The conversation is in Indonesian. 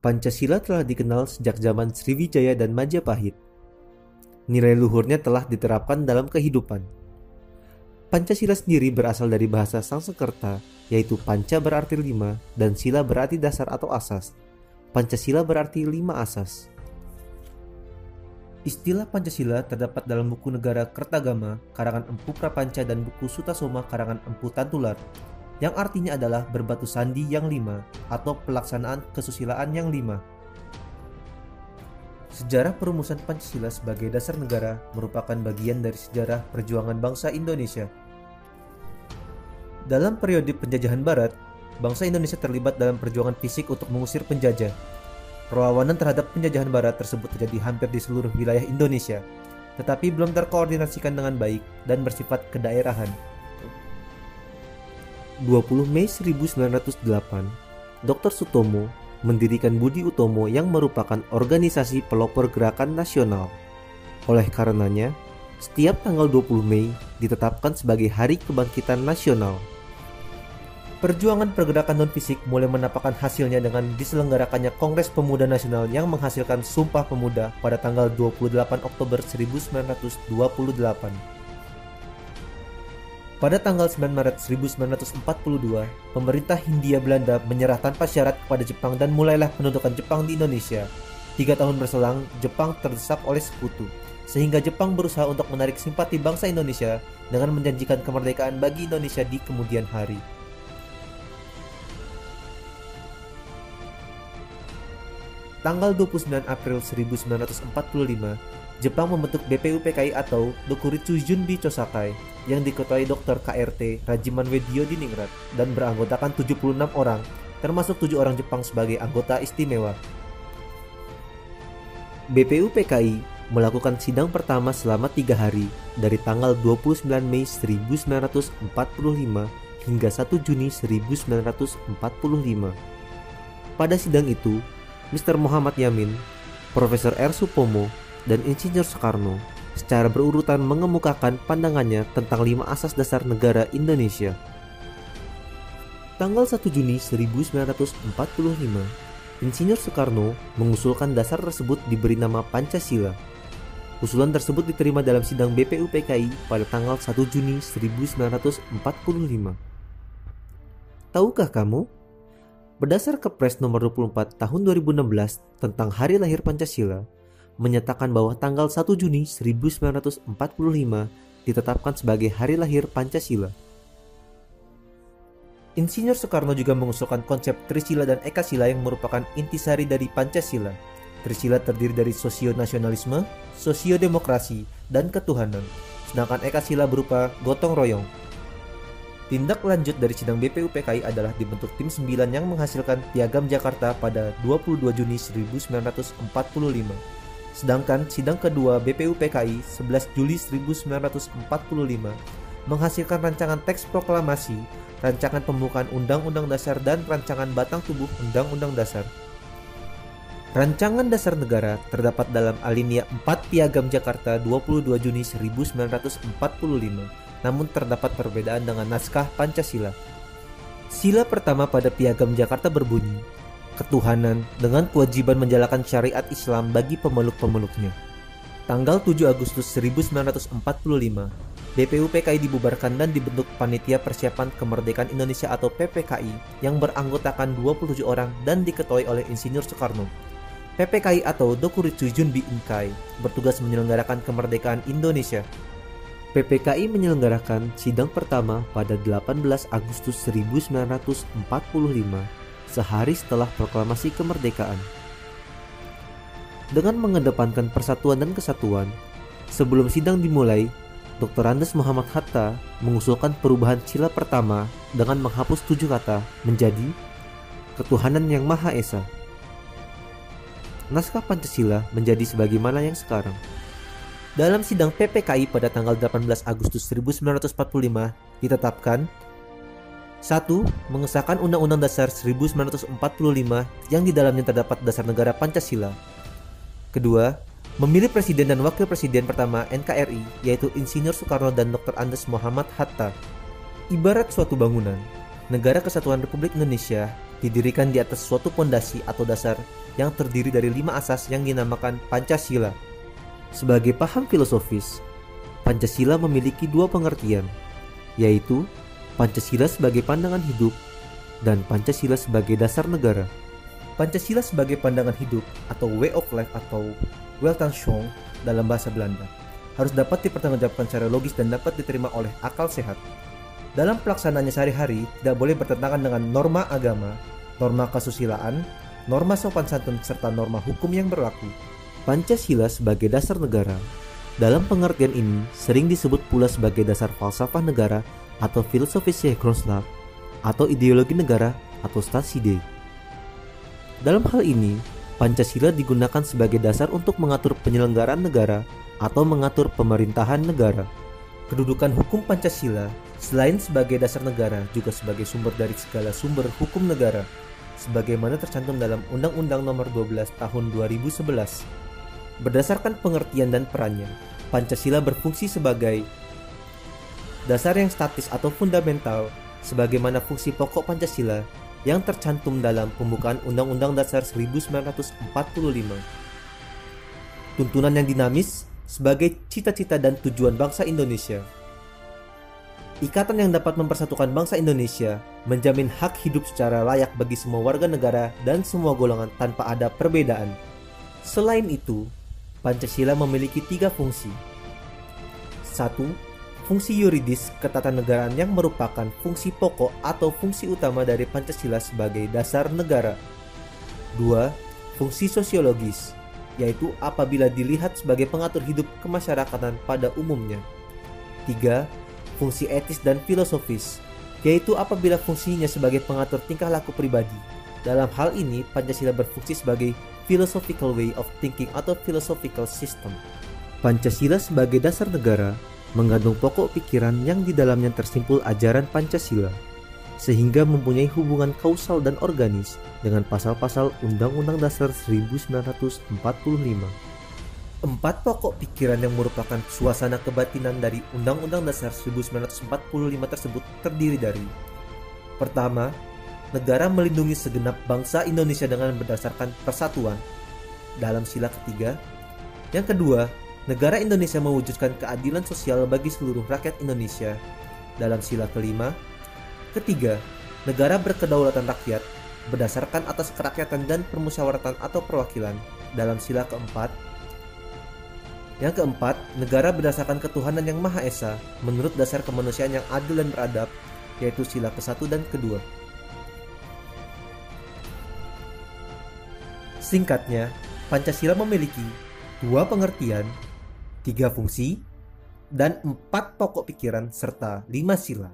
Pancasila telah dikenal sejak zaman Sriwijaya dan Majapahit. Nilai luhurnya telah diterapkan dalam kehidupan. Pancasila sendiri berasal dari bahasa Sanskerta, yaitu panca berarti lima dan sila berarti dasar atau asas. Pancasila berarti lima asas. Istilah Pancasila terdapat dalam buku Negara Kertagama karangan Empu Prapanca dan buku Sutasoma karangan Empu Tantular yang artinya adalah berbatu sandi yang lima atau pelaksanaan kesusilaan yang lima. Sejarah perumusan Pancasila sebagai dasar negara merupakan bagian dari sejarah perjuangan bangsa Indonesia. Dalam periode penjajahan Barat, bangsa Indonesia terlibat dalam perjuangan fisik untuk mengusir penjajah. Perlawanan terhadap penjajahan Barat tersebut terjadi hampir di seluruh wilayah Indonesia, tetapi belum terkoordinasikan dengan baik dan bersifat kedaerahan. 20 Mei 1908, Dr. Sutomo mendirikan Budi Utomo yang merupakan organisasi pelopor gerakan nasional. Oleh karenanya, setiap tanggal 20 Mei ditetapkan sebagai Hari Kebangkitan Nasional. Perjuangan pergerakan non-fisik mulai menampakkan hasilnya dengan diselenggarakannya Kongres Pemuda Nasional yang menghasilkan Sumpah Pemuda pada tanggal 28 Oktober 1928. Pada tanggal 9 Maret 1942, pemerintah Hindia Belanda menyerah tanpa syarat kepada Jepang dan mulailah pendudukan Jepang di Indonesia. Tiga tahun berselang, Jepang terdesak oleh sekutu, sehingga Jepang berusaha untuk menarik simpati bangsa Indonesia dengan menjanjikan kemerdekaan bagi Indonesia di kemudian hari. Tanggal 29 April 1945, Jepang membentuk BPUPKI atau Dokuritsu Junbi Chosakai yang diketuai Dr. KRT Rajiman Wedio Diningrat dan beranggotakan 76 orang, termasuk 7 orang Jepang sebagai anggota istimewa. BPUPKI melakukan sidang pertama selama tiga hari dari tanggal 29 Mei 1945 hingga 1 Juni 1945. Pada sidang itu, Mr. Muhammad Yamin, Profesor R. Supomo, dan Insinyur Soekarno secara berurutan mengemukakan pandangannya tentang lima asas dasar negara Indonesia. Tanggal 1 Juni 1945, Insinyur Soekarno mengusulkan dasar tersebut diberi nama Pancasila. Usulan tersebut diterima dalam sidang BPUPKI pada tanggal 1 Juni 1945. Tahukah kamu? Berdasar Kepres nomor 24 tahun 2016 tentang Hari Lahir Pancasila, menyatakan bahwa tanggal 1 Juni 1945 ditetapkan sebagai hari lahir Pancasila. Insinyur Soekarno juga mengusulkan konsep Trisila dan Ekasila yang merupakan intisari dari Pancasila. Trisila terdiri dari sosio-nasionalisme, sosio-demokrasi, dan ketuhanan, sedangkan Ekasila berupa gotong royong. Tindak lanjut dari sidang BPUPKI adalah dibentuk tim 9 yang menghasilkan Piagam Jakarta pada 22 Juni 1945. Sedangkan sidang kedua BPUPKI 11 Juli 1945 menghasilkan rancangan teks proklamasi, rancangan pembukaan Undang-Undang Dasar dan rancangan batang tubuh Undang-Undang Dasar. Rancangan Dasar Negara terdapat dalam alinea 4 Piagam Jakarta 22 Juni 1945, namun terdapat perbedaan dengan naskah Pancasila. Sila pertama pada Piagam Jakarta berbunyi, ketuhanan dengan kewajiban menjalankan syariat Islam bagi pemeluk-pemeluknya. Tanggal 7 Agustus 1945, BPUPKI dibubarkan dan dibentuk Panitia Persiapan Kemerdekaan Indonesia atau PPKI yang beranggotakan 27 orang dan diketuai oleh Insinyur Soekarno. PPKI atau Dokuritsu Junbi Inkai bertugas menyelenggarakan kemerdekaan Indonesia. PPKI menyelenggarakan sidang pertama pada 18 Agustus 1945 sehari setelah proklamasi kemerdekaan. Dengan mengedepankan persatuan dan kesatuan, sebelum sidang dimulai, Dr. Andes Muhammad Hatta mengusulkan perubahan sila pertama dengan menghapus tujuh kata menjadi ketuhanan yang Maha Esa. Naskah Pancasila menjadi sebagaimana yang sekarang. Dalam sidang PPKI pada tanggal 18 Agustus 1945 ditetapkan 1. Mengesahkan Undang-Undang Dasar 1945 yang di dalamnya terdapat dasar negara Pancasila. Kedua, memilih presiden dan wakil presiden pertama NKRI yaitu Insinyur Soekarno dan Dr. Andes Muhammad Hatta. Ibarat suatu bangunan, Negara Kesatuan Republik Indonesia didirikan di atas suatu pondasi atau dasar yang terdiri dari lima asas yang dinamakan Pancasila. Sebagai paham filosofis, Pancasila memiliki dua pengertian, yaitu Pancasila sebagai pandangan hidup dan Pancasila sebagai dasar negara. Pancasila sebagai pandangan hidup atau way of life atau Weltanschauung dalam bahasa Belanda harus dapat dipertanggungjawabkan secara logis dan dapat diterima oleh akal sehat. Dalam pelaksanaannya sehari-hari tidak boleh bertentangan dengan norma agama, norma kesusilaan, norma sopan santun serta norma hukum yang berlaku. Pancasila sebagai dasar negara dalam pengertian ini sering disebut pula sebagai dasar falsafah negara atau filosofi Grondslag atau ideologi negara atau Statside. Dalam hal ini, Pancasila digunakan sebagai dasar untuk mengatur penyelenggaraan negara atau mengatur pemerintahan negara. Kedudukan hukum Pancasila selain sebagai dasar negara juga sebagai sumber dari segala sumber hukum negara sebagaimana tercantum dalam Undang-Undang Nomor 12 Tahun 2011. Berdasarkan pengertian dan perannya, Pancasila berfungsi sebagai dasar yang statis atau fundamental sebagaimana fungsi pokok Pancasila yang tercantum dalam pembukaan Undang-Undang Dasar 1945. Tuntunan yang dinamis sebagai cita-cita dan tujuan bangsa Indonesia. Ikatan yang dapat mempersatukan bangsa Indonesia menjamin hak hidup secara layak bagi semua warga negara dan semua golongan tanpa ada perbedaan. Selain itu, Pancasila memiliki tiga fungsi. Satu, fungsi yuridis ketatanegaraan yang merupakan fungsi pokok atau fungsi utama dari Pancasila sebagai dasar negara. 2. Fungsi sosiologis, yaitu apabila dilihat sebagai pengatur hidup kemasyarakatan pada umumnya. 3. Fungsi etis dan filosofis, yaitu apabila fungsinya sebagai pengatur tingkah laku pribadi. Dalam hal ini, Pancasila berfungsi sebagai philosophical way of thinking atau philosophical system. Pancasila sebagai dasar negara mengandung pokok pikiran yang di dalamnya tersimpul ajaran Pancasila, sehingga mempunyai hubungan kausal dan organis dengan pasal-pasal Undang-Undang Dasar 1945. Empat pokok pikiran yang merupakan suasana kebatinan dari Undang-Undang Dasar 1945 tersebut terdiri dari Pertama, negara melindungi segenap bangsa Indonesia dengan berdasarkan persatuan dalam sila ketiga. Yang kedua, negara Indonesia mewujudkan keadilan sosial bagi seluruh rakyat Indonesia dalam sila kelima. Ketiga, negara berkedaulatan rakyat berdasarkan atas kerakyatan dan permusyawaratan atau perwakilan dalam sila keempat. Yang keempat, negara berdasarkan ketuhanan yang Maha Esa menurut dasar kemanusiaan yang adil dan beradab, yaitu sila ke-1 dan kedua. Singkatnya, Pancasila memiliki dua pengertian tiga fungsi, dan empat pokok pikiran serta lima sila.